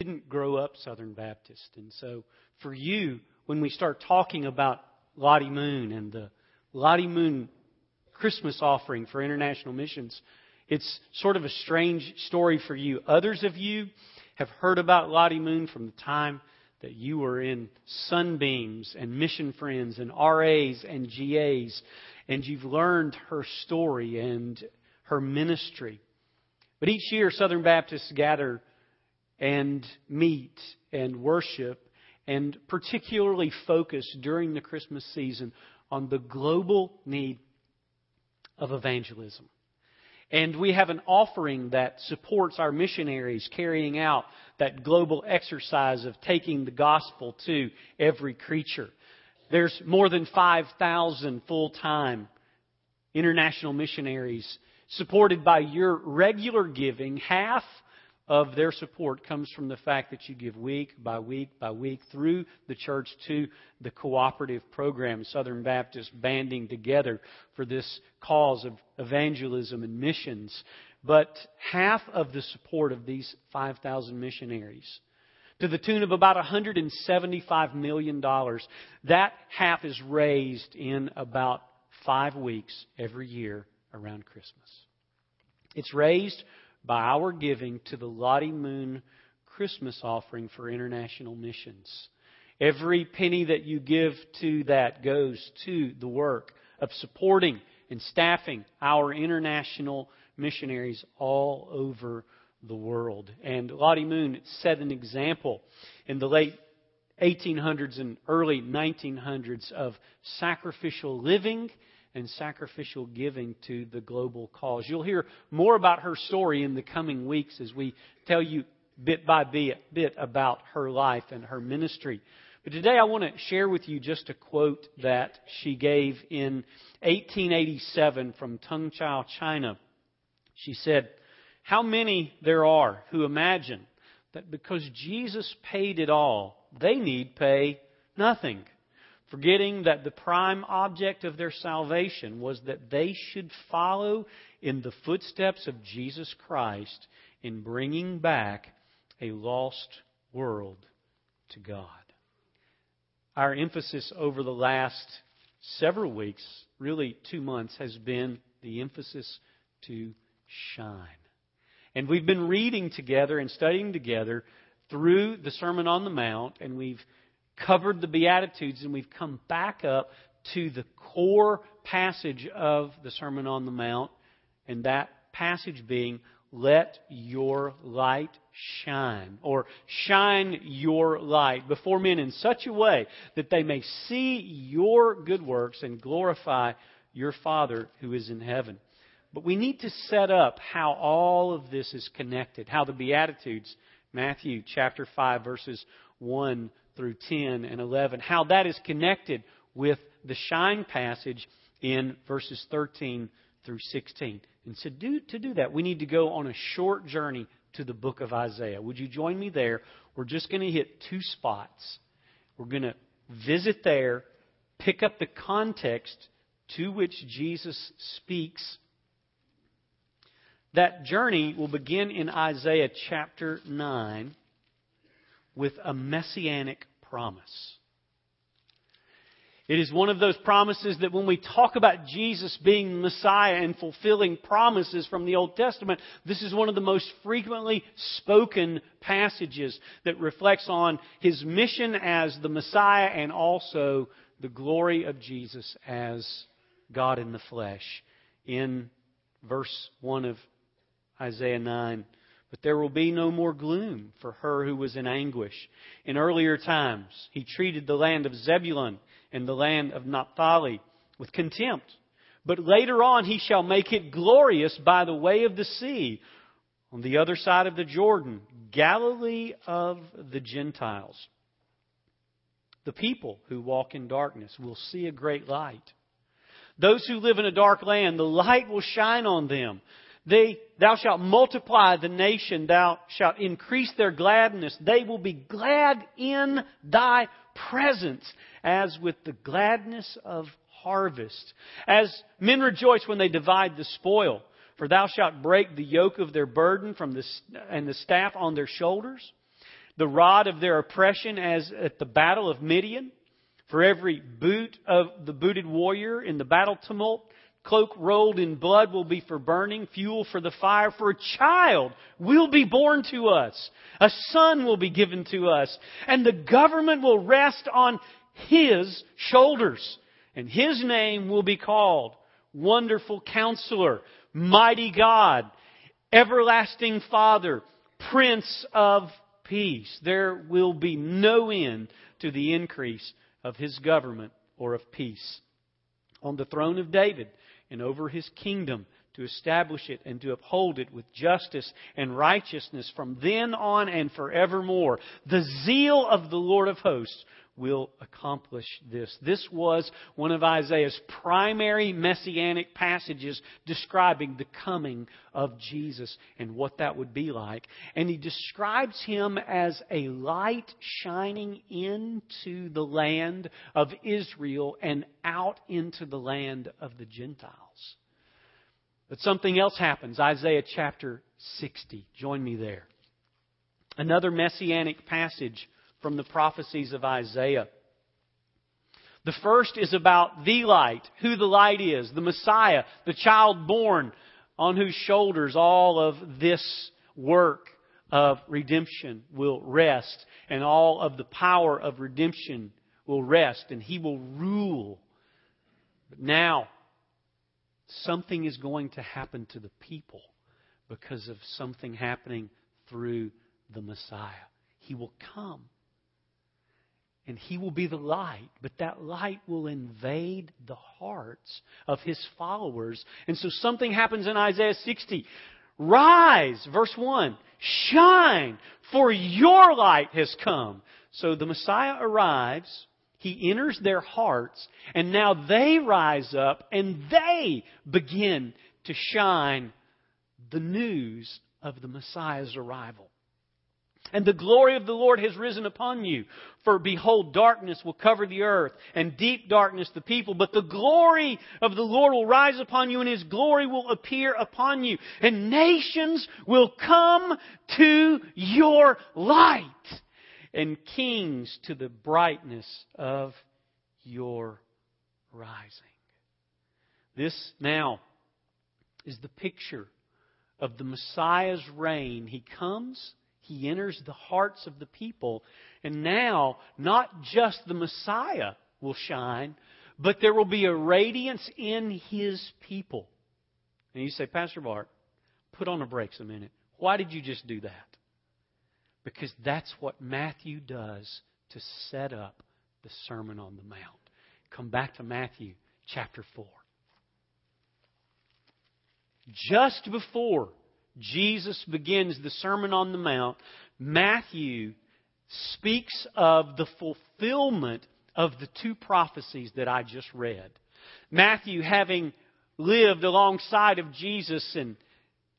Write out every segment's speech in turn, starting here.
didn't grow up Southern Baptist. And so for you, when we start talking about Lottie Moon and the Lottie Moon Christmas offering for international missions, it's sort of a strange story for you. Others of you have heard about Lottie Moon from the time that you were in Sunbeams and Mission Friends and RAs and GAs, and you've learned her story and her ministry. But each year, Southern Baptists gather and meet and worship and particularly focus during the Christmas season on the global need of evangelism. And we have an offering that supports our missionaries carrying out that global exercise of taking the gospel to every creature. There's more than 5,000 full-time international missionaries supported by your regular giving. Half of their support comes from the fact that you give week by week by week through the church to the cooperative program, Southern Baptist banding together for this cause of evangelism and missions. But half of the support of these 5,000 missionaries, to the tune of about $175 million, that half is raised in about five weeks every year around Christmas. It's raised by our giving to the Lottie Moon Christmas offering for international missions. Every penny that you give to that goes to the work of supporting and staffing our international missionaries all over the world. And Lottie Moon set an example in the late 1800s and early 1900s of sacrificial living and sacrificial giving to the global cause. You'll hear more about her story in the coming weeks as we tell you bit by bit about her life and her ministry. But today I want to share with you just a quote that she gave in 1887 from Tongchao, China. She said, How many there are who imagine that because Jesus paid it all, they need pay nothing forgetting that the prime object of their salvation was that they should follow in the footsteps of Jesus Christ in bringing back a lost world to God. Our emphasis over the last several weeks, really two months, has been the emphasis to shine. And we've been reading together and studying together through the Sermon on the Mount, and we've covered the Beatitudes and we've come back up to the core passage of the Sermon on the Mount, and that passage being, Let your light shine, or shine your light before men in such a way that they may see your good works and glorify your Father who is in heaven. But we need to set up how all of this is connected, how the Beatitudes, Matthew chapter 5, verses 1 through 10 and 11, how that is connected with the shine passage in verses 13 through 16. And so do, to do that, we need to go on a short journey to the book of Isaiah. Would you join me there? We're just going to hit two spots. We're going to visit there, pick up the context to which Jesus speaks. That journey will begin in Isaiah chapter 9 with a messianic promise. It is one of those promises that when we talk about Jesus being Messiah and fulfilling promises from the Old Testament, this is one of the most frequently spoken passages that reflects on His mission as the Messiah and also the glory of Jesus as God in the flesh. In verse 1 of Isaiah 9, but there will be no more gloom for her who was in anguish. In earlier times, he treated the land of Zebulun and the land of Naphtali with contempt. But later on, he shall make it glorious by the way of the sea, on the other side of the Jordan, Galilee of the Gentiles. The people who walk in darkness will see a great light. Those who live in a dark land, the light will shine on them. They, thou shalt multiply the nation, thou shalt increase their gladness. They will be glad in thy presence, as with the gladness of harvest. As men rejoice when they divide the spoil. For thou shalt break the yoke of their burden from the, and the staff on their shoulders. the rod of their oppression as at the battle of Midian. For every boot of the booted warrior in the battle tumult, cloak rolled in blood will be for burning, fuel for the fire. For a child will be born to us. A son will be given to us. And the government will rest on his shoulders. And his name will be called Wonderful Counselor, Mighty God, Everlasting Father, Prince of Peace. There will be no end to the increase of his government or of peace. On the throne of David and over his kingdom to establish it and to uphold it with justice and righteousness from then on and forevermore. The zeal of the Lord of hosts will accomplish this. This was one of Isaiah's primary messianic passages describing the coming of Jesus and what that would be like. And he describes him as a light shining into the land of Israel and out into the land of the Gentiles. But something else happens. Isaiah chapter 60. Join me there. Another messianic passage from the prophecies of Isaiah. The first is about the light, who the light is, the Messiah, the child born on whose shoulders all of this work of redemption will rest and all of the power of redemption will rest and he will rule. But now, something is going to happen to the people because of something happening through the Messiah. He will come and he will be the light, but that light will invade the hearts of his followers. And so something happens in Isaiah 60. Rise, verse 1. Shine, for your light has come. So the Messiah arrives, he enters their hearts, and now they rise up and they begin to shine the news of the Messiah's arrival. And the glory of the Lord has risen upon you. For behold, darkness will cover the earth, and deep darkness the people. But the glory of the Lord will rise upon you, and His glory will appear upon you. And nations will come to your light, and kings to the brightness of your rising. This now is the picture of the Messiah's reign. He comes he enters the hearts of the people. And now, not just the Messiah will shine, but there will be a radiance in his people. And you say, Pastor Bart, put on the brakes a minute. Why did you just do that? Because that's what Matthew does to set up the Sermon on the Mount. Come back to Matthew chapter 4. Just before Jesus begins the Sermon on the Mount, Matthew speaks of the fulfillment of the two prophecies that I just read. Matthew, having lived alongside of Jesus and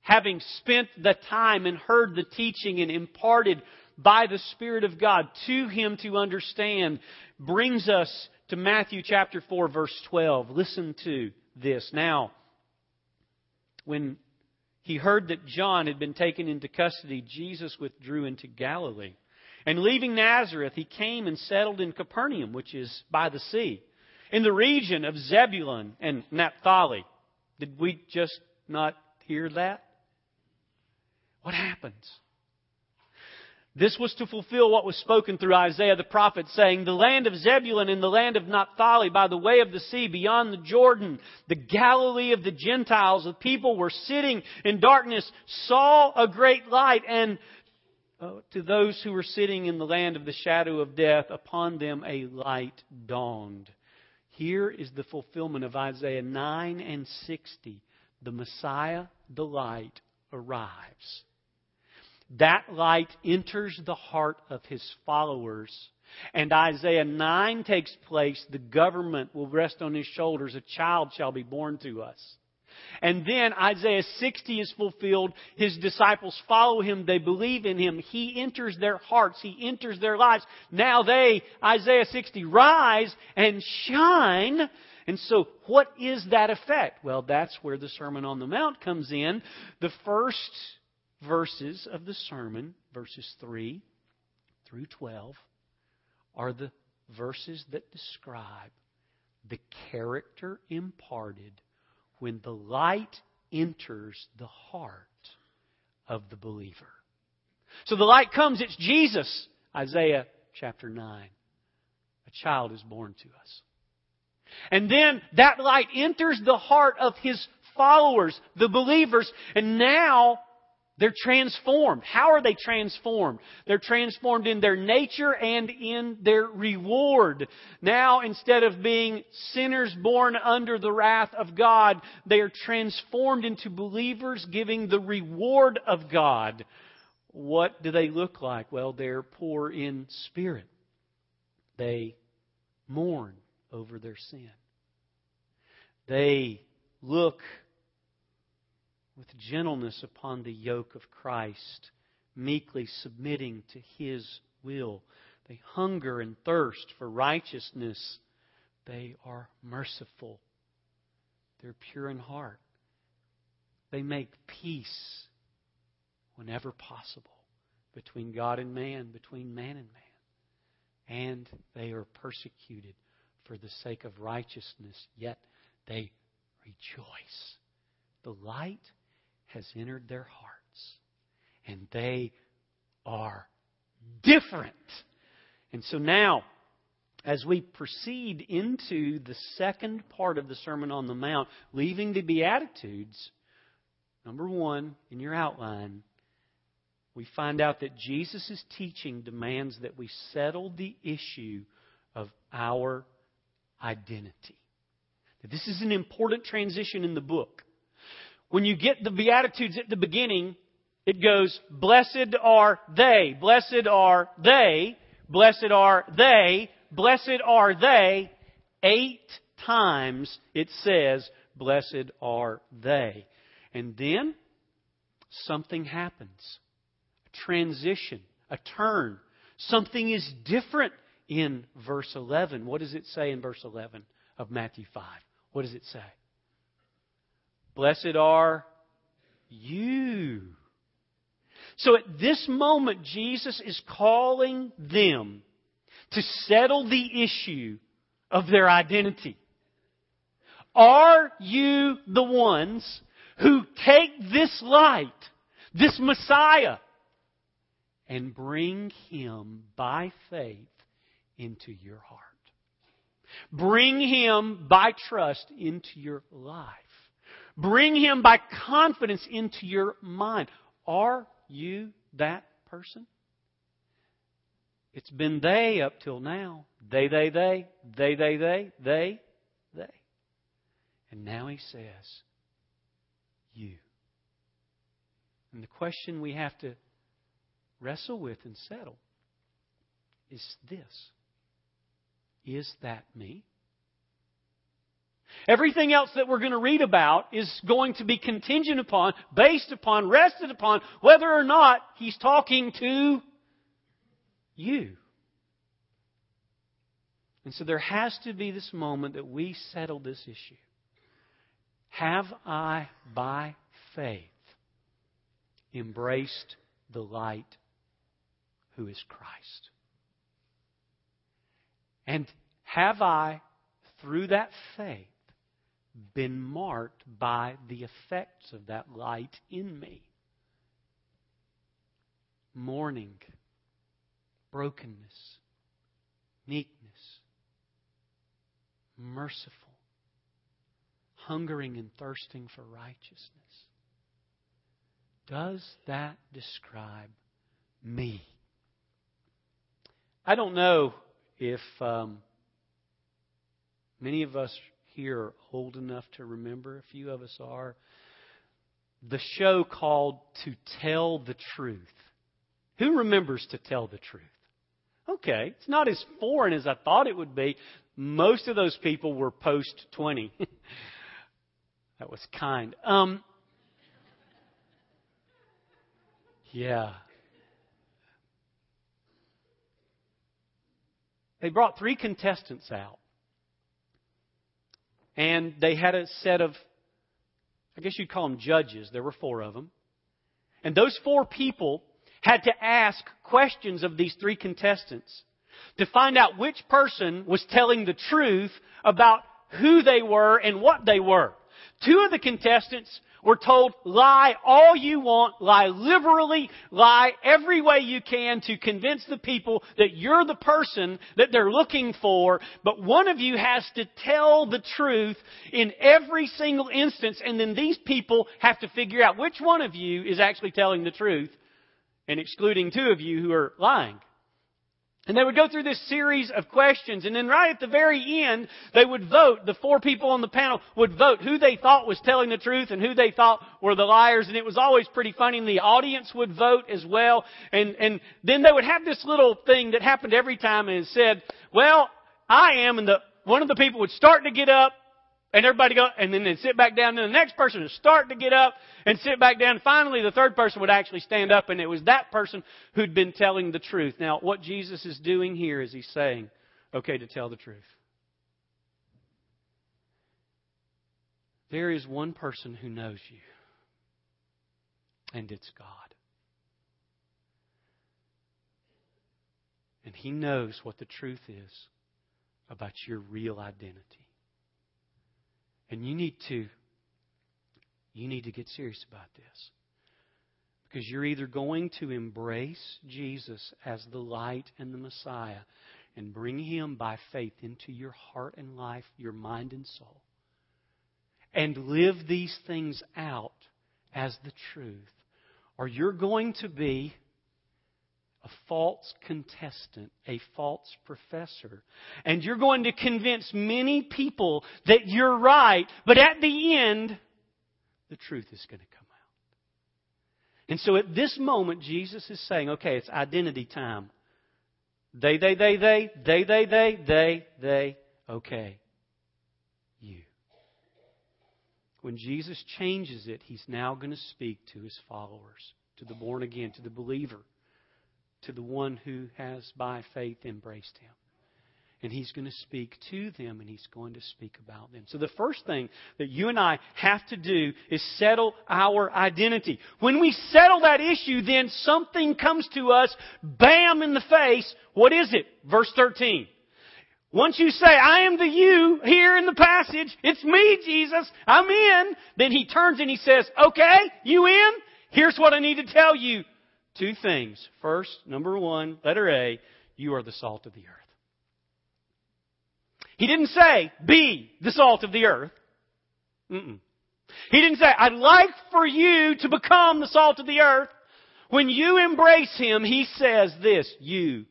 having spent the time and heard the teaching and imparted by the Spirit of God to him to understand, brings us to Matthew chapter 4 verse 12. Listen to this. Now, when he heard that John had been taken into custody, Jesus withdrew into Galilee. And leaving Nazareth, he came and settled in Capernaum, which is by the sea, in the region of Zebulun and Naphtali. Did we just not hear that? What happens? This was to fulfill what was spoken through Isaiah the prophet, saying, The land of Zebulun and the land of Naphtali by the way of the sea beyond the Jordan, the Galilee of the Gentiles, the people were sitting in darkness, saw a great light, and uh, to those who were sitting in the land of the shadow of death, upon them a light dawned. Here is the fulfillment of Isaiah 9 and 60. The Messiah, the light, arrives. That light enters the heart of his followers. And Isaiah 9 takes place. The government will rest on his shoulders. A child shall be born to us. And then Isaiah 60 is fulfilled. His disciples follow him. They believe in him. He enters their hearts. He enters their lives. Now they, Isaiah 60, rise and shine. And so what is that effect? Well, that's where the Sermon on the Mount comes in. The first verses of the sermon, verses 3 through 12 are the verses that describe the character imparted when the light enters the heart of the believer. So the light comes, it's Jesus. Isaiah chapter 9. A child is born to us. And then that light enters the heart of his followers, the believers, and now they're transformed. How are they transformed? They're transformed in their nature and in their reward. Now, instead of being sinners born under the wrath of God, they are transformed into believers giving the reward of God. What do they look like? Well, they're poor in spirit. They mourn over their sin. They look with gentleness upon the yoke of Christ, meekly submitting to His will. They hunger and thirst for righteousness. They are merciful. They're pure in heart. They make peace whenever possible between God and man, between man and man. And they are persecuted for the sake of righteousness, yet they rejoice. The light has entered their hearts, and they are different. And so now, as we proceed into the second part of the Sermon on the Mount, leaving the Beatitudes, number one in your outline, we find out that Jesus' teaching demands that we settle the issue of our identity. This is an important transition in the book. When you get the Beatitudes at the beginning, it goes, Blessed are they, blessed are they, blessed are they, blessed are they. Eight times it says, Blessed are they. And then something happens. A transition, a turn. Something is different in verse 11. What does it say in verse 11 of Matthew 5? What does it say? Blessed are you. So at this moment, Jesus is calling them to settle the issue of their identity. Are you the ones who take this light, this Messiah, and bring him by faith into your heart? Bring him by trust into your life. Bring him by confidence into your mind. Are you that person? It's been they up till now. They, they, they, they, they, they, they, they. And now he says, you. And the question we have to wrestle with and settle is this Is that me? Everything else that we're going to read about is going to be contingent upon, based upon, rested upon whether or not he's talking to you. And so there has to be this moment that we settle this issue. Have I, by faith, embraced the light who is Christ? And have I, through that faith, been marked by the effects of that light in me. Mourning, brokenness, meekness, merciful, hungering and thirsting for righteousness. Does that describe me? I don't know if um, many of us here are old enough to remember, a few of us are, the show called To Tell the Truth. Who remembers To Tell the Truth? Okay, it's not as foreign as I thought it would be. Most of those people were post 20. that was kind. Um, yeah. They brought three contestants out. And they had a set of, I guess you'd call them judges. There were four of them. And those four people had to ask questions of these three contestants to find out which person was telling the truth about who they were and what they were. Two of the contestants were told, lie all you want, lie liberally, lie every way you can to convince the people that you're the person that they're looking for, but one of you has to tell the truth in every single instance, and then these people have to figure out which one of you is actually telling the truth and excluding two of you who are lying. And they would go through this series of questions, and then right at the very end, they would vote. The four people on the panel would vote who they thought was telling the truth and who they thought were the liars, and it was always pretty funny. And the audience would vote as well. And, and then they would have this little thing that happened every time, and said, well, I am, and the, one of the people would start to get up, and everybody go, and then they'd sit back down, and the next person would start to get up and sit back down. Finally, the third person would actually stand up, and it was that person who'd been telling the truth. Now, what Jesus is doing here is he's saying, okay, to tell the truth. There is one person who knows you, and it's God. And He knows what the truth is about your real identity. And you need to you need to get serious about this. Because you're either going to embrace Jesus as the light and the Messiah and bring him by faith into your heart and life, your mind and soul, and live these things out as the truth, or you're going to be a false contestant, a false professor. And you're going to convince many people that you're right, but at the end, the truth is going to come out. And so at this moment, Jesus is saying, okay, it's identity time. They, they, they, they, they, they, they, they, they, okay. You. When Jesus changes it, he's now going to speak to his followers, to the born again, to the believer to the one who has by faith embraced him. And he's going to speak to them and he's going to speak about them. So the first thing that you and I have to do is settle our identity. When we settle that issue, then something comes to us, bam in the face. What is it? Verse 13. Once you say, I am the you here in the passage, it's me, Jesus, I'm in, then he turns and he says, okay, you in? Here's what I need to tell you two things. First, number one, letter A, you are the salt of the earth. He didn't say, be the salt of the earth. Mm-mm. He didn't say, I'd like for you to become the salt of the earth. When you embrace Him, He says this, you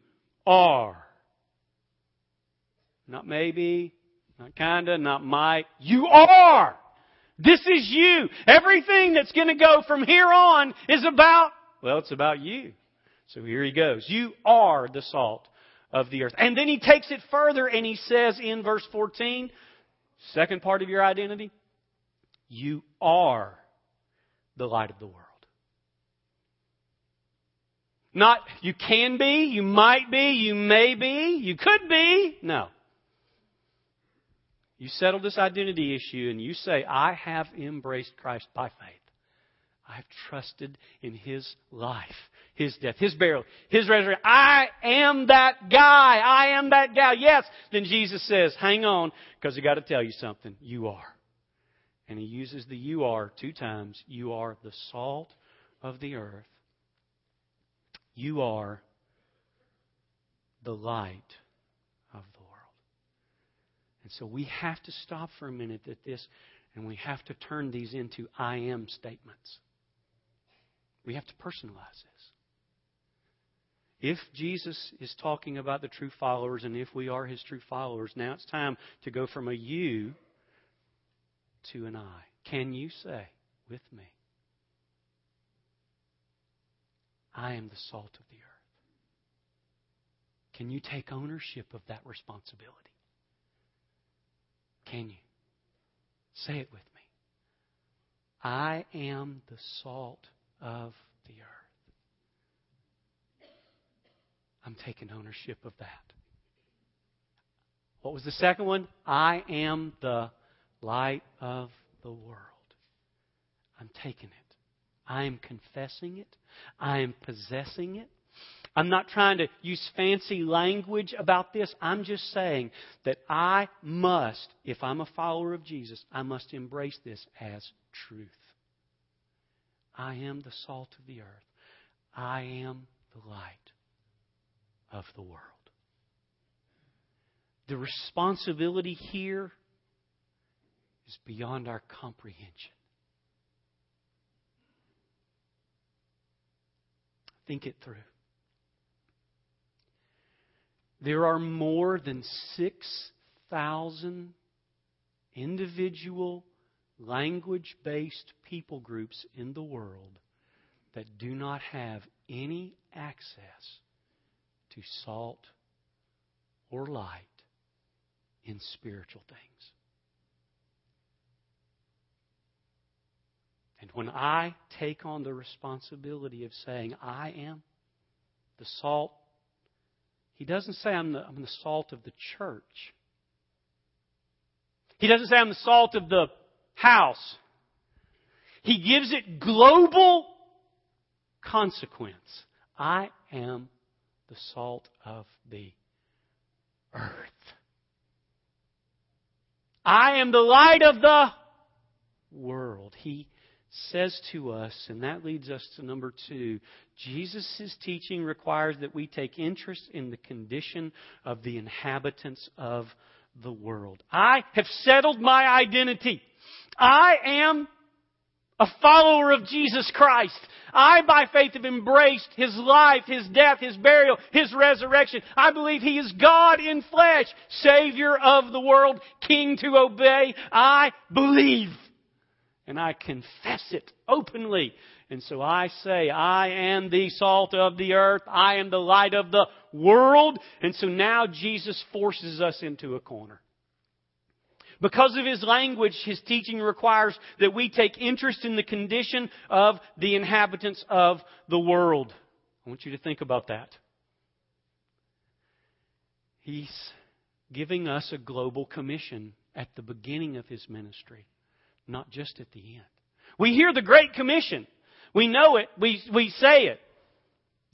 are. Not maybe, not kinda, not might. You are! This is you. Everything that's gonna go from here on is about well, it's about you. So here he goes. You are the salt of the earth. And then he takes it further and he says in verse 14, second part of your identity, you are the light of the world. Not you can be, you might be, you may be, you could be. No. You settle this identity issue and you say, I have embraced Christ by faith. I've trusted in His life, His death, His burial, His resurrection. I am that guy. I am that gal. Yes. Then Jesus says, hang on, because I got to tell you something. You are. And He uses the you are two times. You are the salt of the earth. You are the light of the world. And so we have to stop for a minute at this and we have to turn these into I am statements. We have to personalize this. If Jesus is talking about the true followers and if we are his true followers, now it's time to go from a you to an I. Can you say with me, I am the salt of the earth? Can you take ownership of that responsibility? Can you? Say it with me. I am the salt of the earth. I'm taking ownership of that. What was the second one? I am the light of the world. I'm taking it. I am confessing it. I am possessing it. I'm not trying to use fancy language about this. I'm just saying that I must, if I'm a follower of Jesus, I must embrace this as truth. I am the salt of the earth. I am the light of the world. The responsibility here is beyond our comprehension. Think it through. There are more than 6,000 individual language based people groups in the world that do not have any access to salt or light in spiritual things. And when I take on the responsibility of saying, I am the salt, he doesn't say I'm the, I'm the salt of the church. He doesn't say I'm the salt of the house. He gives it global consequence. I am the salt of the earth. I am the light of the world. He says to us, and that leads us to number two Jesus' teaching requires that we take interest in the condition of the inhabitants of the world. I have settled my identity. I am a follower of Jesus Christ. I, by faith, have embraced His life, His death, His burial, His resurrection. I believe He is God in flesh, Savior of the world, King to obey. I believe. And I confess it openly. And so I say, I am the salt of the earth. I am the light of the world. And so now Jesus forces us into a corner. Because of his language, his teaching requires that we take interest in the condition of the inhabitants of the world. I want you to think about that. He's giving us a global commission at the beginning of his ministry, not just at the end. We hear the Great Commission. We know it. We, we say it.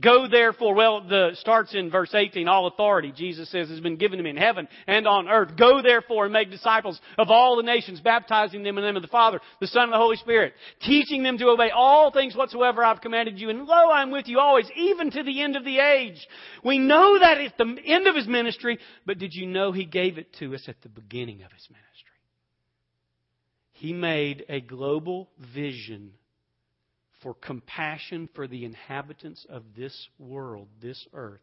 Go therefore, well, the starts in verse 18, all authority, Jesus says, has been given to me in heaven and on earth. Go therefore and make disciples of all the nations, baptizing them in the name of the Father, the Son, and the Holy Spirit, teaching them to obey all things whatsoever I've commanded you. And lo, I'm with you always, even to the end of the age. We know that at the end of His ministry, but did you know He gave it to us at the beginning of His ministry? He made a global vision for compassion for the inhabitants of this world, this earth,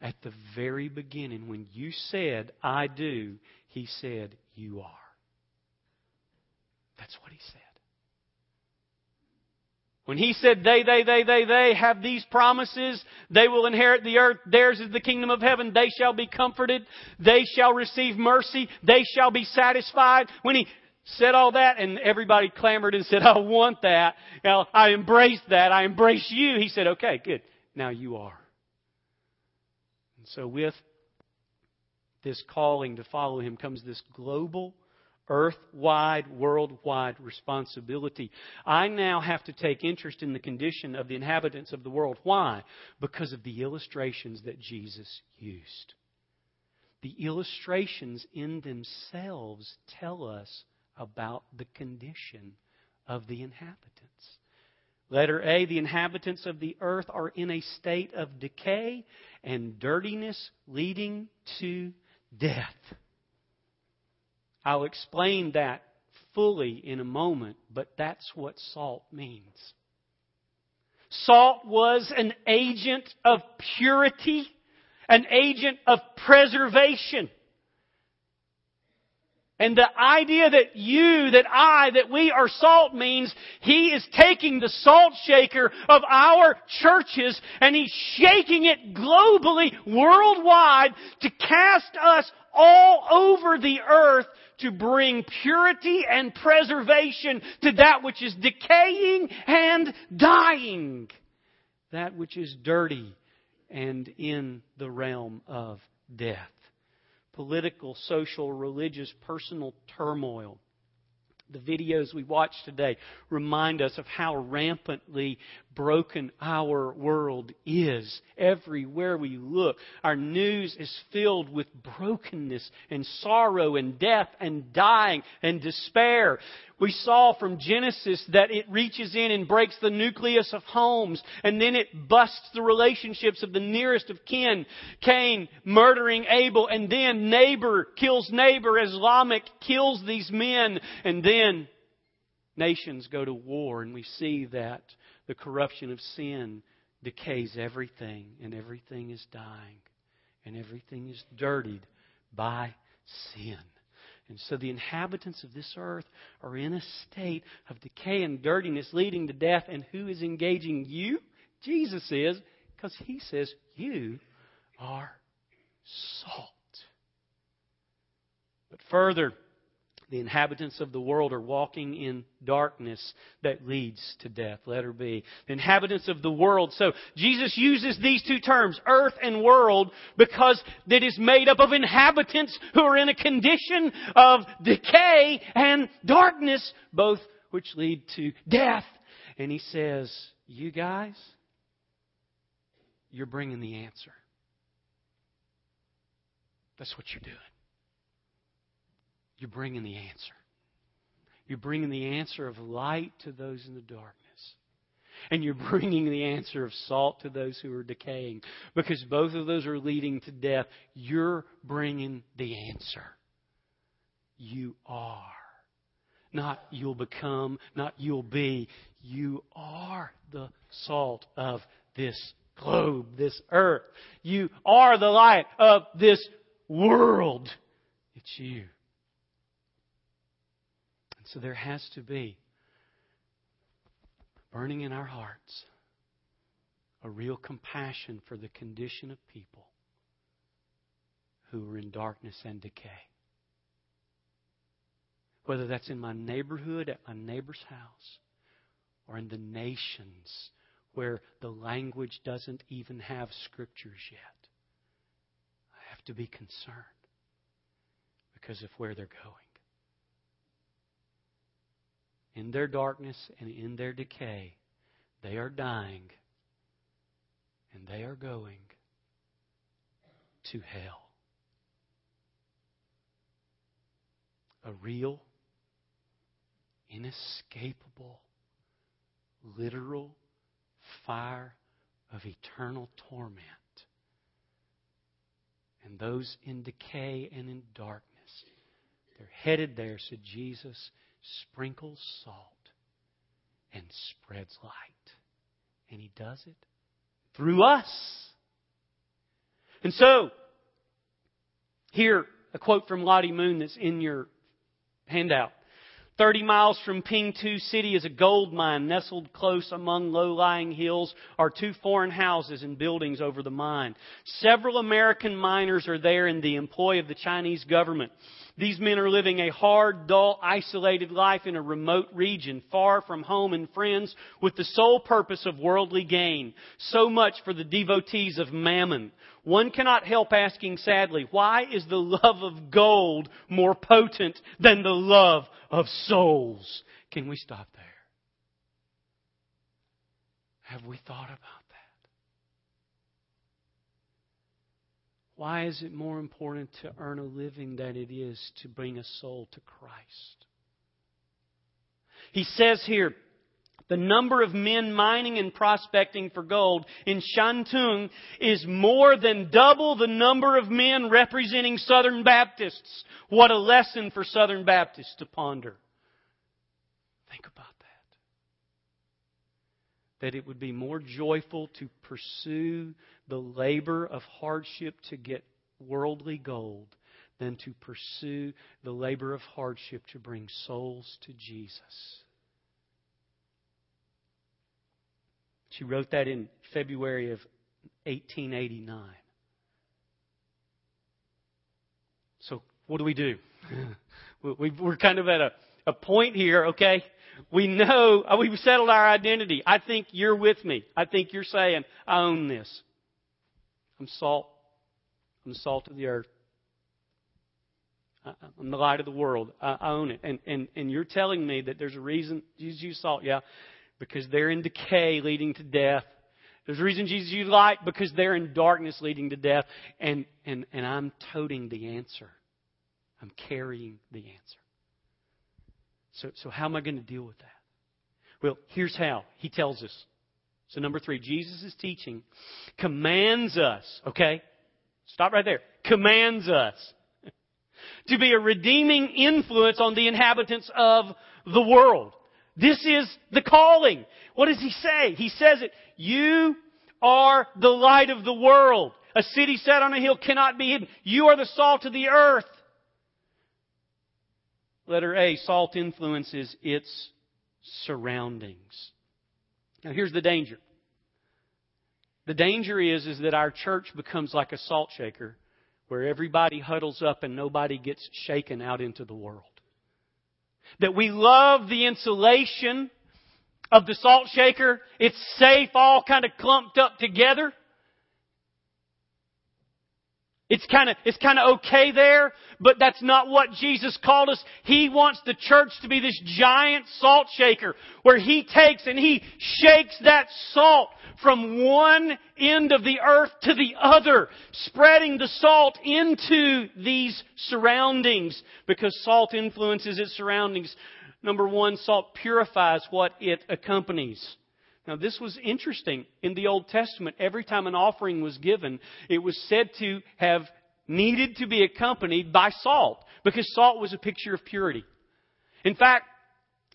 at the very beginning, when you said, I do, he said, You are. That's what he said. When he said, They, they, they, they, they have these promises, they will inherit the earth, theirs is the kingdom of heaven, they shall be comforted, they shall receive mercy, they shall be satisfied. When he said all that and everybody clamored and said, I want that. Now, I embrace that. I embrace you. He said, okay, good. Now you are. And so with this calling to follow him comes this global, earth-wide, worldwide responsibility. I now have to take interest in the condition of the inhabitants of the world. Why? Because of the illustrations that Jesus used. The illustrations in themselves tell us about the condition of the inhabitants. Letter A The inhabitants of the earth are in a state of decay and dirtiness leading to death. I'll explain that fully in a moment, but that's what salt means. Salt was an agent of purity, an agent of preservation. And the idea that you, that I, that we are salt means He is taking the salt shaker of our churches and He's shaking it globally, worldwide, to cast us all over the earth to bring purity and preservation to that which is decaying and dying. That which is dirty and in the realm of death political, social, religious, personal turmoil. the videos we watch today remind us of how rampantly broken our world is. Everywhere we look, our news is filled with brokenness and sorrow and death and dying and despair. We saw from Genesis that it reaches in and breaks the nucleus of homes, and then it busts the relationships of the nearest of kin. Cain murdering Abel, and then neighbor kills neighbor as Lamech kills these men, and then nations go to war, and we see that the corruption of sin decays everything, and everything is dying, and everything is dirtied by sin. And so the inhabitants of this earth are in a state of decay and dirtiness leading to death. And who is engaging you? Jesus is, because he says, You are salt. But further, the inhabitants of the world are walking in darkness that leads to death. Letter B. The inhabitants of the world. So Jesus uses these two terms, earth and world, because it is made up of inhabitants who are in a condition of decay and darkness, both which lead to death. And he says, You guys, you're bringing the answer. That's what you're doing. You're bringing the answer. You're bringing the answer of light to those in the darkness. And you're bringing the answer of salt to those who are decaying. Because both of those are leading to death. You're bringing the answer. You are. Not you'll become, not you'll be. You are the salt of this globe, this earth. You are the light of this world. It's you. So there has to be burning in our hearts a real compassion for the condition of people who are in darkness and decay. Whether that's in my neighborhood, at my neighbor's house, or in the nations where the language doesn't even have scriptures yet. I have to be concerned because of where they're going in their darkness and in their decay, they are dying and they are going to hell. A real, inescapable, literal fire of eternal torment. And those in decay and in darkness, they're headed there, said Jesus sprinkles salt and spreads light. And he does it through us. And so, here, a quote from Lottie Moon that's in your handout. 30 miles from Pingtu City is a gold mine nestled close among low-lying hills are two foreign houses and buildings over the mine. Several American miners are there in the employ of the Chinese government. These men are living a hard, dull, isolated life in a remote region, far from home and friends, with the sole purpose of worldly gain. So much for the devotees of mammon. One cannot help asking sadly, why is the love of gold more potent than the love of souls? Can we stop there? Have we thought about Why is it more important to earn a living than it is to bring a soul to Christ? He says here, the number of men mining and prospecting for gold in Shantung is more than double the number of men representing Southern Baptists. What a lesson for Southern Baptists to ponder. Think about that. It would be more joyful to pursue the labor of hardship to get worldly gold than to pursue the labor of hardship to bring souls to Jesus. She wrote that in February of 1889. So, what do we do? We're kind of at a, a point here, okay? We know, uh, we've settled our identity. I think you're with me. I think you're saying, I own this. I'm salt. I'm the salt of the earth. I'm the light of the world. I own it. And, and, and you're telling me that there's a reason Jesus used salt. Yeah. Because they're in decay leading to death. There's a reason Jesus used light because they're in darkness leading to death. And, and, and I'm toting the answer. I'm carrying the answer. So, so how am I going to deal with that? Well, here's how. He tells us. So number three, Jesus' teaching commands us, okay? Stop right there. Commands us to be a redeeming influence on the inhabitants of the world. This is the calling. What does he say? He says it, you are the light of the world. A city set on a hill cannot be hidden. You are the salt of the earth. Letter A, salt influences its surroundings. Now here's the danger. The danger is, is that our church becomes like a salt shaker where everybody huddles up and nobody gets shaken out into the world. That we love the insulation of the salt shaker. It's safe, all kind of clumped up together. It's kind of, it's kind of okay there, but that's not what Jesus called us. He wants the church to be this giant salt shaker where He takes and He shakes that salt from one end of the earth to the other, spreading the salt into these surroundings because salt influences its surroundings. Number one, salt purifies what it accompanies. Now, this was interesting. In the Old Testament, every time an offering was given, it was said to have needed to be accompanied by salt, because salt was a picture of purity. In fact,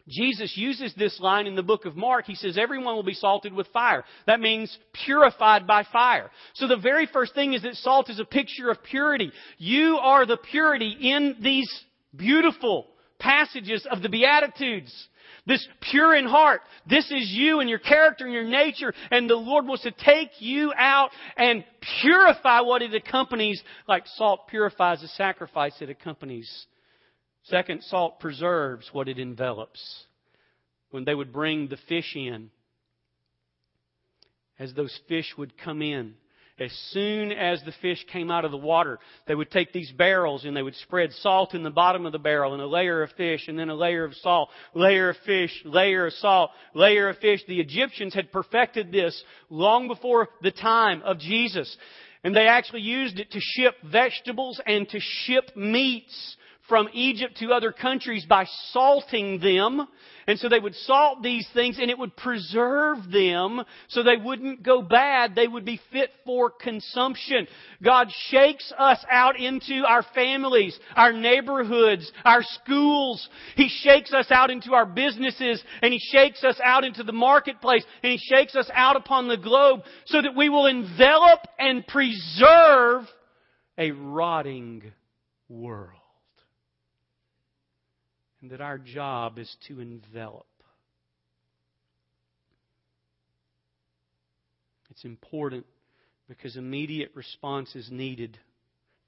Jesus uses this line in the book of Mark. He says, everyone will be salted with fire. That means purified by fire. So the very first thing is that salt is a picture of purity. You are the purity in these beautiful passages of the Beatitudes. This pure in heart. This is you and your character and your nature. And the Lord wants to take you out and purify what it accompanies, like salt purifies the sacrifice it accompanies. Second, salt preserves what it envelops. When they would bring the fish in, as those fish would come in, as soon as the fish came out of the water, they would take these barrels and they would spread salt in the bottom of the barrel and a layer of fish and then a layer of salt, layer of fish, layer of salt, layer of fish. The Egyptians had perfected this long before the time of Jesus. And they actually used it to ship vegetables and to ship meats from Egypt to other countries by salting them. And so they would salt these things and it would preserve them so they wouldn't go bad. They would be fit for consumption. God shakes us out into our families, our neighborhoods, our schools. He shakes us out into our businesses and He shakes us out into the marketplace and He shakes us out upon the globe so that we will envelop and preserve a rotting world and that our job is to envelop. It's important because immediate response is needed.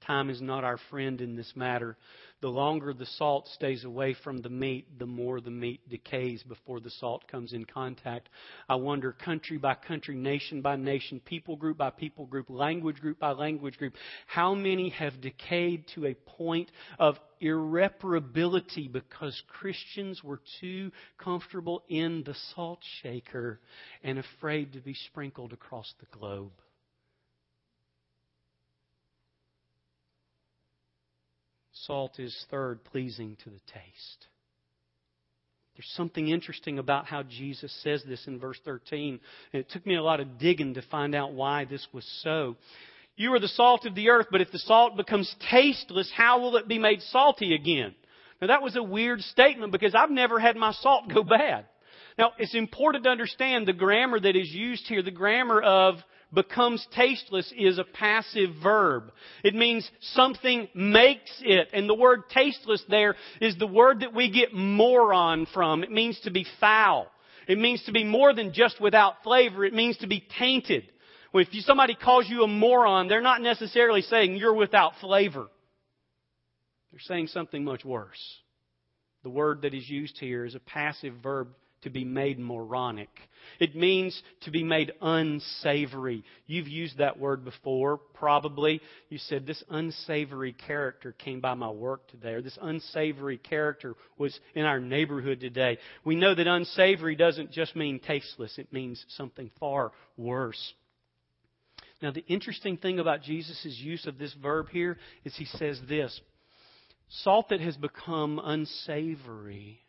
Time is not our friend in this matter. The longer the salt stays away from the meat, the more the meat decays before the salt comes in contact. I wonder, country by country, nation by nation, people group by people group, language group by language group, how many have decayed to a point of irreparability because Christians were too comfortable in the salt shaker and afraid to be sprinkled across the globe? Salt is third, pleasing to the taste. There's something interesting about how Jesus says this in verse 13. And it took me a lot of digging to find out why this was so. You are the salt of the earth, but if the salt becomes tasteless, how will it be made salty again? Now that was a weird statement because I've never had my salt go bad. Now it's important to understand the grammar that is used here, the grammar of becomes tasteless is a passive verb. It means something makes it. And the word tasteless there is the word that we get moron from. It means to be foul. It means to be more than just without flavor. It means to be tainted. If somebody calls you a moron, they're not necessarily saying you're without flavor. They're saying something much worse. The word that is used here is a passive verb to be made moronic. It means to be made unsavory. You've used that word before, probably. You said, This unsavory character came by my work today, or this unsavory character was in our neighborhood today. We know that unsavory doesn't just mean tasteless, it means something far worse. Now, the interesting thing about Jesus' use of this verb here is he says this Salt that has become unsavory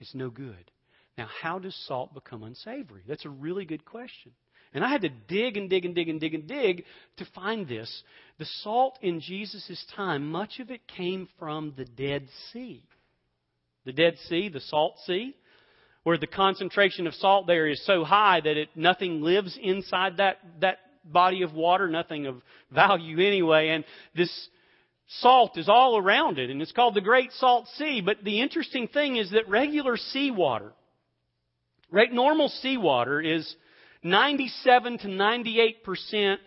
is no good. Now, how does salt become unsavory? That's a really good question. And I had to dig and dig and dig and dig and dig to find this. The salt in Jesus' time, much of it came from the Dead Sea. The Dead Sea, the Salt Sea, where the concentration of salt there is so high that it, nothing lives inside that, that body of water, nothing of value anyway. And this salt is all around it, and it's called the Great Salt Sea. But the interesting thing is that regular seawater, right, normal seawater is 97 to 98 percent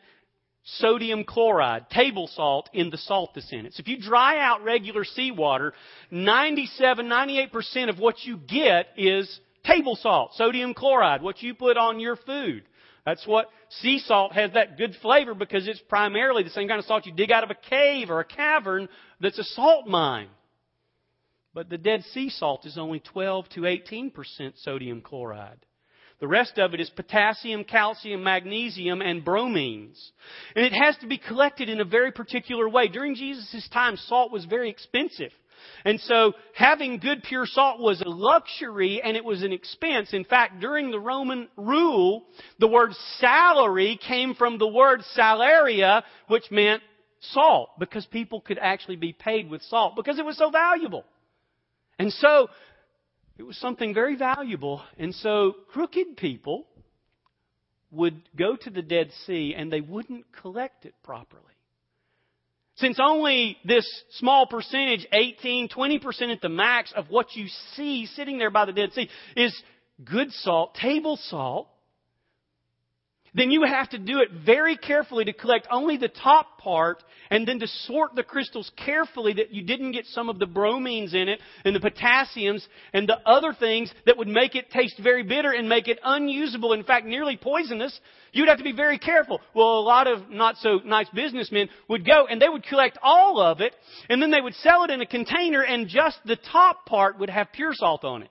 sodium chloride, table salt, in the salt that's in it. So if you dry out regular seawater, 97, 98% of what you get is table salt, sodium chloride, what you put on your food. That's what sea salt has that good flavor because it's primarily the same kind of salt you dig out of a cave or a cavern that's a salt mine. But the Dead Sea salt is only 12 to 18% sodium chloride. The rest of it is potassium, calcium, magnesium, and bromines. And it has to be collected in a very particular way. During Jesus' time, salt was very expensive. And so having good pure salt was a luxury and it was an expense. In fact, during the Roman rule, the word salary came from the word salaria, which meant salt, because people could actually be paid with salt because it was so valuable. And so it was something very valuable. And so crooked people would go to the Dead Sea and they wouldn't collect it properly. Since only this small percentage, 18, 20% at the max of what you see sitting there by the Dead Sea is good salt, table salt, then you have to do it very carefully to collect only the top part and then to sort the crystals carefully that you didn't get some of the bromines in it and the potassiums and the other things that would make it taste very bitter and make it unusable, in fact, nearly poisonous. You'd have to be very careful. Well, a lot of not so nice businessmen would go and they would collect all of it and then they would sell it in a container and just the top part would have pure salt on it.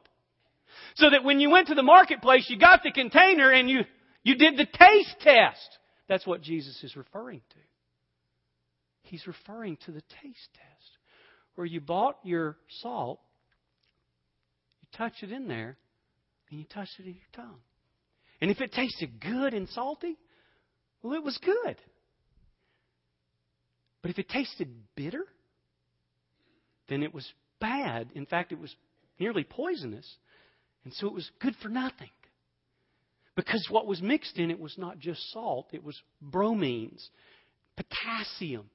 So that when you went to the marketplace, you got the container and you you did the taste test. That's what Jesus is referring to. He's referring to the taste test. Where you bought your salt, you touch it in there, and you touch it in your tongue. And if it tasted good and salty, well, it was good. But if it tasted bitter, then it was bad. In fact, it was nearly poisonous. And so it was good for nothing. Because what was mixed in it was not just salt, it was bromines, potassium,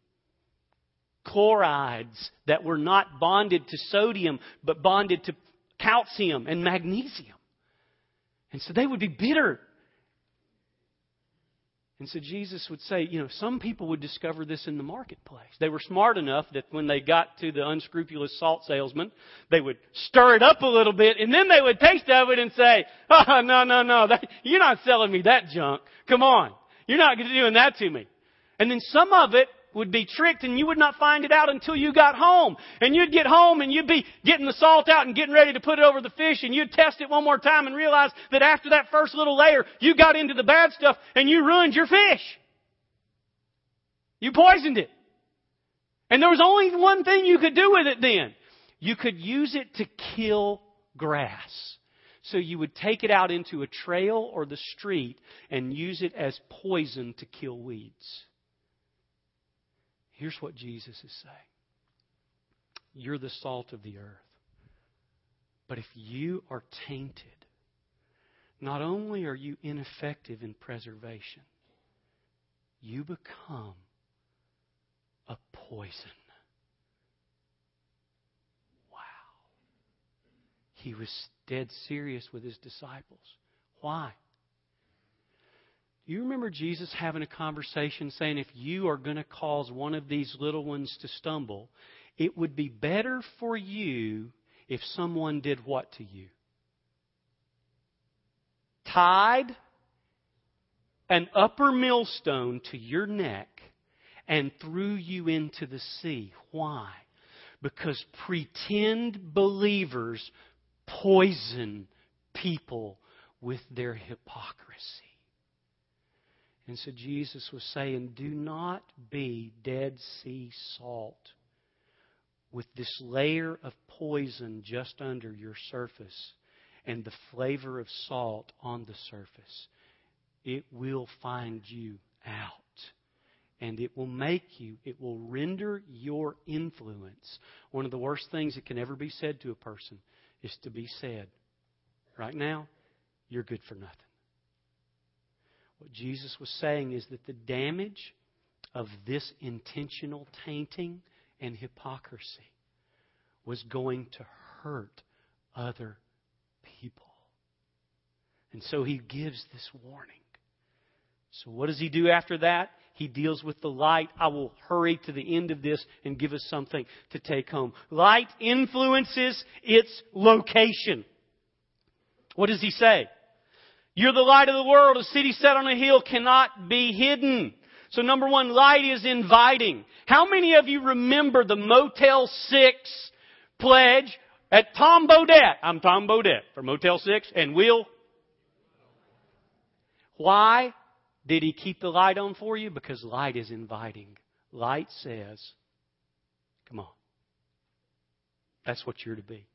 chlorides that were not bonded to sodium, but bonded to calcium and magnesium. And so they would be bitter and so Jesus would say, you know, some people would discover this in the marketplace. They were smart enough that when they got to the unscrupulous salt salesman, they would stir it up a little bit and then they would taste of it and say, oh, no, no, no, that, you're not selling me that junk. Come on. You're not doing that to me. And then some of it would be tricked and you would not find it out until you got home. And you'd get home and you'd be getting the salt out and getting ready to put it over the fish and you'd test it one more time and realize that after that first little layer, you got into the bad stuff and you ruined your fish. You poisoned it. And there was only one thing you could do with it then. You could use it to kill grass. So you would take it out into a trail or the street and use it as poison to kill weeds. Here's what Jesus is saying You're the salt of the earth. But if you are tainted, not only are you ineffective in preservation, you become a poison. Wow. He was dead serious with his disciples. Why? Do you remember Jesus having a conversation saying, if you are going to cause one of these little ones to stumble, it would be better for you if someone did what to you? tied an upper millstone to your neck and threw you into the sea. Why? Because pretend believers poison people with their hypocrisy. And so Jesus was saying, Do not be Dead Sea salt with this layer of poison just under your surface and the flavor of salt on the surface. It will find you out. And it will make you, it will render your influence. One of the worst things that can ever be said to a person is to be said, right now, you're good for nothing. What Jesus was saying is that the damage of this intentional tainting and hypocrisy was going to hurt other people. And so he gives this warning. So, what does he do after that? He deals with the light. I will hurry to the end of this and give us something to take home. Light influences its location. What does he say? You're the light of the world. A city set on a hill cannot be hidden. So number one, light is inviting. How many of you remember the Motel 6 pledge at Tom Bodett? I'm Tom Bodett for Motel 6 and Will. Why did he keep the light on for you? Because light is inviting. Light says, come on. That's what you're to be.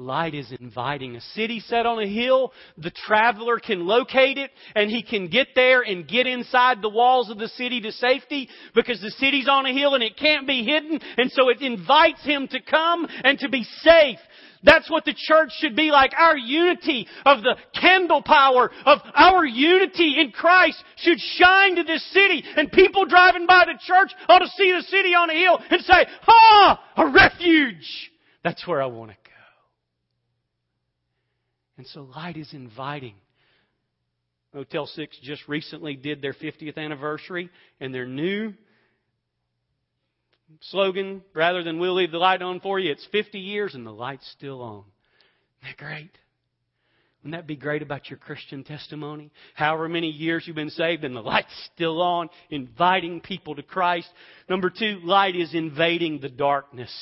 Light is inviting. A city set on a hill, the traveler can locate it and he can get there and get inside the walls of the city to safety because the city's on a hill and it can't be hidden and so it invites him to come and to be safe. That's what the church should be like. Our unity of the candle power of our unity in Christ should shine to this city and people driving by the church ought to see the city on a hill and say, ah, a refuge. That's where I want to and so light is inviting. Motel 6 just recently did their 50th anniversary, and their new slogan, rather than we'll leave the light on for you, it's 50 years and the light's still on. Isn't that great? Wouldn't that be great about your Christian testimony? However many years you've been saved and the light's still on, inviting people to Christ. Number two, light is invading the darkness.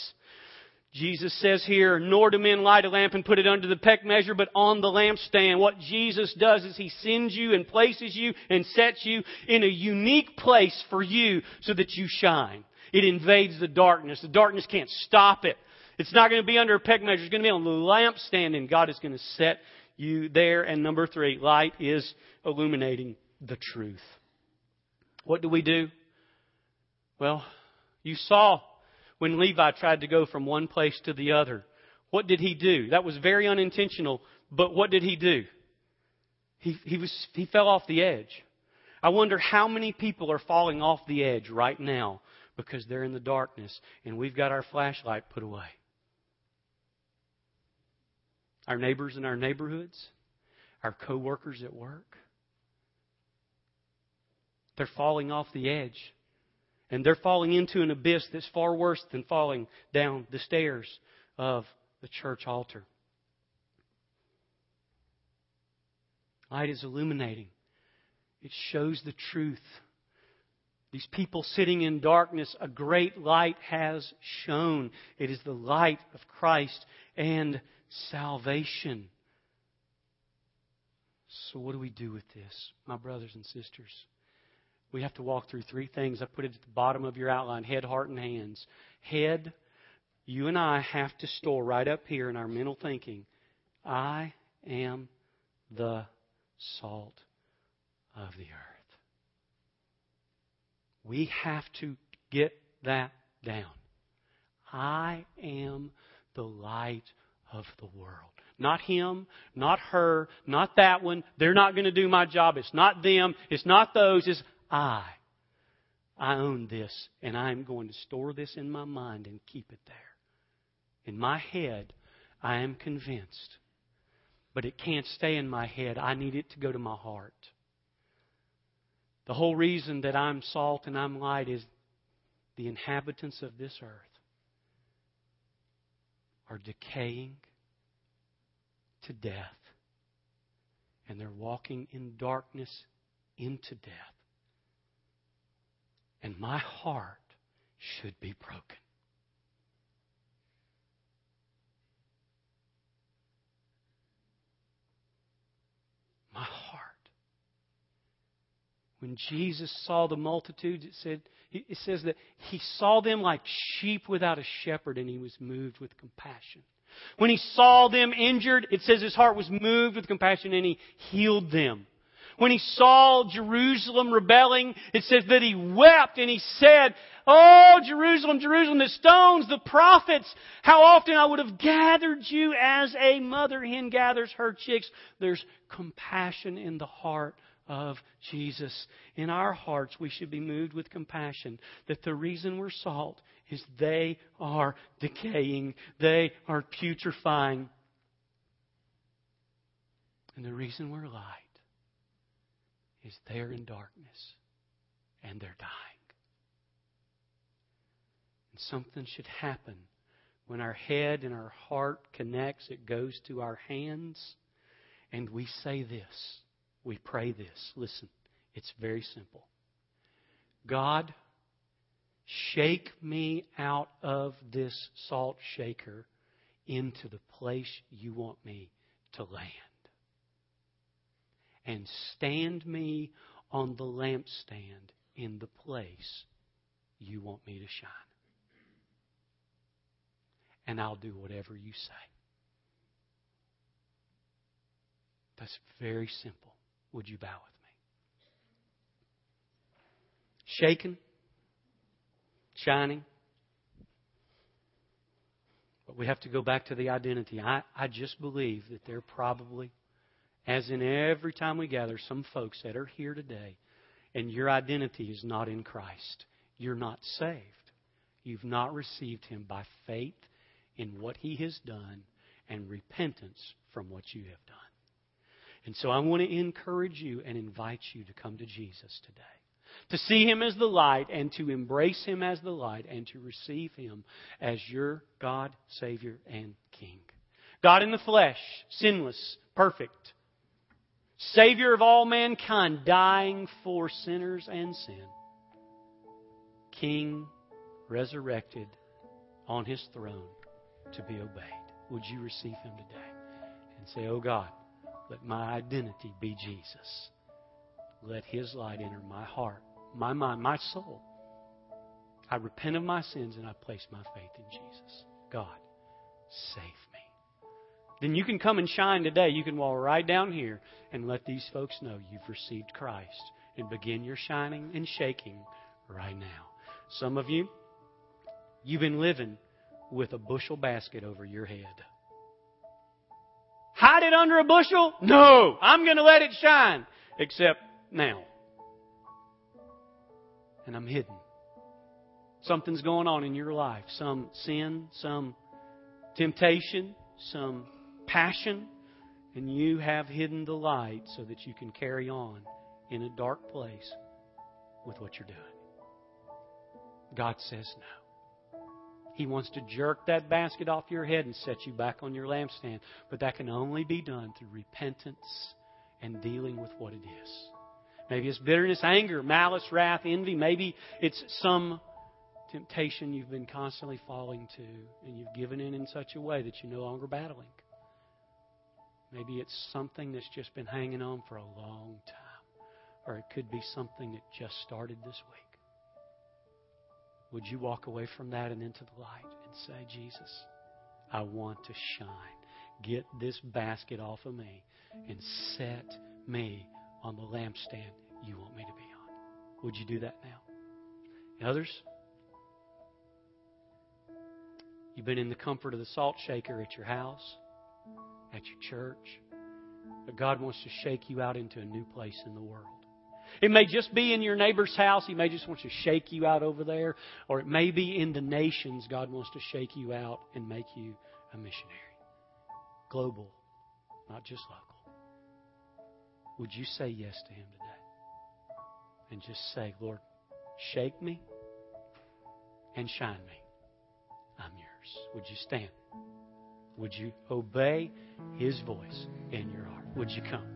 Jesus says here, nor do men light a lamp and put it under the peck measure, but on the lampstand. What Jesus does is He sends you and places you and sets you in a unique place for you so that you shine. It invades the darkness. The darkness can't stop it. It's not going to be under a peck measure. It's going to be on the lampstand and God is going to set you there. And number three, light is illuminating the truth. What do we do? Well, you saw when Levi tried to go from one place to the other. What did he do? That was very unintentional, but what did he do? He, he, was, he fell off the edge. I wonder how many people are falling off the edge right now because they're in the darkness and we've got our flashlight put away. Our neighbors in our neighborhoods, our coworkers at work, they're falling off the edge and they're falling into an abyss that's far worse than falling down the stairs of the church altar. Light is illuminating, it shows the truth. These people sitting in darkness, a great light has shone. It is the light of Christ and salvation. So, what do we do with this, my brothers and sisters? We have to walk through three things. I put it at the bottom of your outline head, heart, and hands. Head, you and I have to store right up here in our mental thinking I am the salt of the earth. We have to get that down. I am the light of the world. Not him, not her, not that one. They're not going to do my job. It's not them. It's not those. It's I, I own this, and I'm going to store this in my mind and keep it there. In my head, I am convinced. But it can't stay in my head. I need it to go to my heart. The whole reason that I'm salt and I'm light is the inhabitants of this earth are decaying to death. and they're walking in darkness into death. And my heart should be broken. My heart. When Jesus saw the multitudes, it said it says that he saw them like sheep without a shepherd and he was moved with compassion. When he saw them injured, it says his heart was moved with compassion and he healed them. When he saw Jerusalem rebelling, it says that he wept and he said, Oh, Jerusalem, Jerusalem, the stones, the prophets, how often I would have gathered you as a mother hen gathers her chicks. There's compassion in the heart of Jesus. In our hearts, we should be moved with compassion that the reason we're salt is they are decaying, they are putrefying. And the reason we're light is they're in darkness and they're dying. And something should happen when our head and our heart connects, it goes to our hands, and we say this. We pray this. Listen, it's very simple. God, shake me out of this salt shaker into the place you want me to land and stand me on the lampstand in the place you want me to shine. And I'll do whatever you say. That's very simple. Would you bow with me? Shaken, shining. But we have to go back to the identity. I, I just believe that there probably as in every time we gather, some folks that are here today, and your identity is not in Christ. You're not saved. You've not received Him by faith in what He has done and repentance from what you have done. And so I want to encourage you and invite you to come to Jesus today. To see Him as the light and to embrace Him as the light and to receive Him as your God, Savior, and King. God in the flesh, sinless, perfect Savior of all mankind, dying for sinners and sin. King, resurrected on his throne to be obeyed. Would you receive him today and say, Oh God, let my identity be Jesus. Let his light enter my heart, my mind, my soul. I repent of my sins and I place my faith in Jesus. God, save then you can come and shine today. You can walk right down here and let these folks know you've received Christ and begin your shining and shaking right now. Some of you, you've been living with a bushel basket over your head. Hide it under a bushel? No, I'm going to let it shine. Except now. And I'm hidden. Something's going on in your life. Some sin, some temptation, some passion, and you have hidden the light so that you can carry on in a dark place with what you're doing. God says no. He wants to jerk that basket off your head and set you back on your lampstand. But that can only be done through repentance and dealing with what it is. Maybe it's bitterness, anger, malice, wrath, envy. Maybe it's some temptation you've been constantly falling to and you've given in in such a way that you're no longer battling. Maybe it's something that's just been hanging on for a long time. Or it could be something that just started this week. Would you walk away from that and into the light and say, Jesus, I want to shine. Get this basket off of me and set me on the lampstand you want me to be on. Would you do that now? Others? You've been in the comfort of the salt shaker at your house at your church. But God wants to shake you out into a new place in the world. It may just be in your neighbor's house. He may just want to shake you out over there. Or it may be in the nations. God wants to shake you out and make you a missionary. Global, not just local. Would you say yes to Him today? And just say, Lord, shake me and shine me. I'm yours. Would you stand? Would you obey His voice in your heart? Would you come?